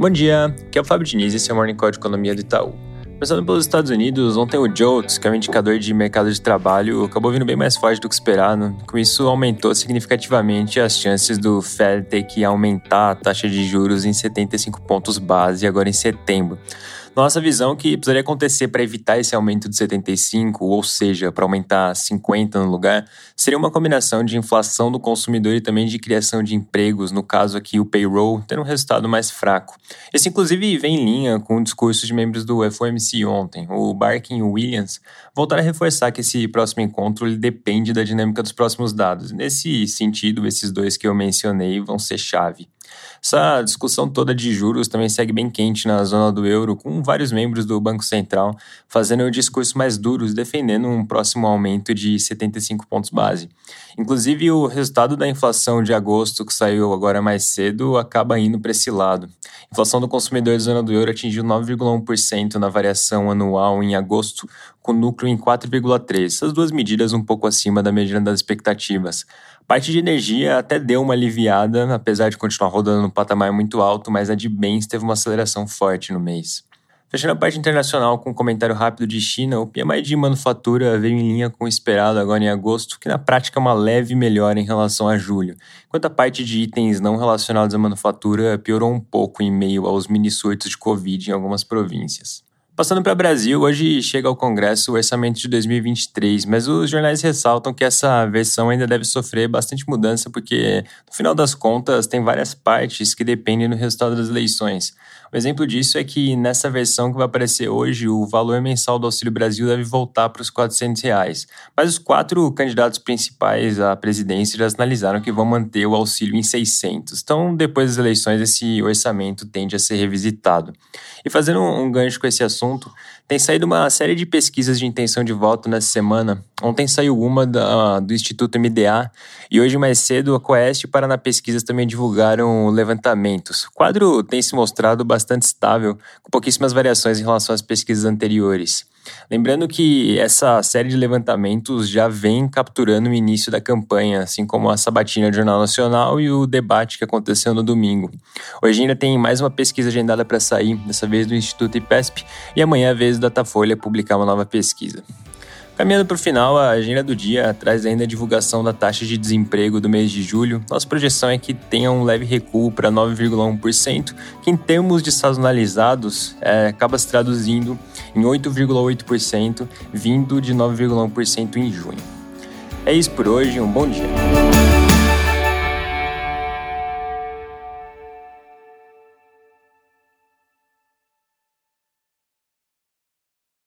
Bom dia, aqui é o Fábio Diniz e esse é o Morning Call de Economia do Itaú. Começando pelos Estados Unidos, ontem o JOLTS, que é um indicador de mercado de trabalho, acabou vindo bem mais forte do que esperado. Com isso, aumentou significativamente as chances do Fed ter que aumentar a taxa de juros em 75 pontos base agora em setembro. Nossa visão que precisaria acontecer para evitar esse aumento de 75, ou seja, para aumentar 50 no lugar, seria uma combinação de inflação do consumidor e também de criação de empregos, no caso aqui o payroll, tendo um resultado mais fraco. Esse inclusive vem em linha com o discurso de membros do FOMC ontem. O Barkin Williams voltaram a reforçar que esse próximo encontro ele depende da dinâmica dos próximos dados. Nesse sentido, esses dois que eu mencionei vão ser chave. Essa discussão toda de juros também segue bem quente na zona do euro, com vários membros do Banco Central fazendo discursos mais duros, defendendo um próximo aumento de 75 pontos base. Inclusive, o resultado da inflação de agosto, que saiu agora mais cedo, acaba indo para esse lado. A inflação do consumidor da zona do euro atingiu 9,1% na variação anual em agosto, com núcleo em 4,3%. Essas duas medidas um pouco acima da medida das expectativas. A parte de energia até deu uma aliviada, apesar de continuar rodando no patamar muito alto, mas a de bens teve uma aceleração forte no mês. Fechando a parte internacional com um comentário rápido de China, o PMI de manufatura veio em linha com o esperado agora em agosto, que na prática é uma leve melhora em relação a julho, enquanto a parte de itens não relacionados à manufatura piorou um pouco em meio aos mini surtos de Covid em algumas províncias. Passando para o Brasil, hoje chega ao Congresso o orçamento de 2023, mas os jornais ressaltam que essa versão ainda deve sofrer bastante mudança, porque, no final das contas, tem várias partes que dependem do resultado das eleições. Um exemplo disso é que nessa versão que vai aparecer hoje, o valor mensal do Auxílio Brasil deve voltar para os 400 reais. mas os quatro candidatos principais à presidência já sinalizaram que vão manter o auxílio em 600. Então, depois das eleições, esse orçamento tende a ser revisitado. E fazendo um gancho com esse assunto, tem saído uma série de pesquisas de intenção de voto nessa semana. Ontem saiu uma da, do Instituto MDA e hoje mais cedo a Coeste e Paraná Pesquisas também divulgaram levantamentos. O quadro tem se mostrado bastante estável, com pouquíssimas variações em relação às pesquisas anteriores. Lembrando que essa série de levantamentos já vem capturando o início da campanha, assim como a sabatina do Jornal Nacional e o debate que aconteceu no domingo. Hoje ainda tem mais uma pesquisa agendada para sair, dessa vez do Instituto IPESP, e amanhã é a vez do Datafolha publicar uma nova pesquisa. Caminhando para o final, a agenda do dia traz ainda a divulgação da taxa de desemprego do mês de julho. Nossa projeção é que tenha um leve recuo para 9,1%, que em termos de sazonalizados é, acaba se traduzindo em 8,8%, vindo de 9,1% em junho. É isso por hoje, um bom dia.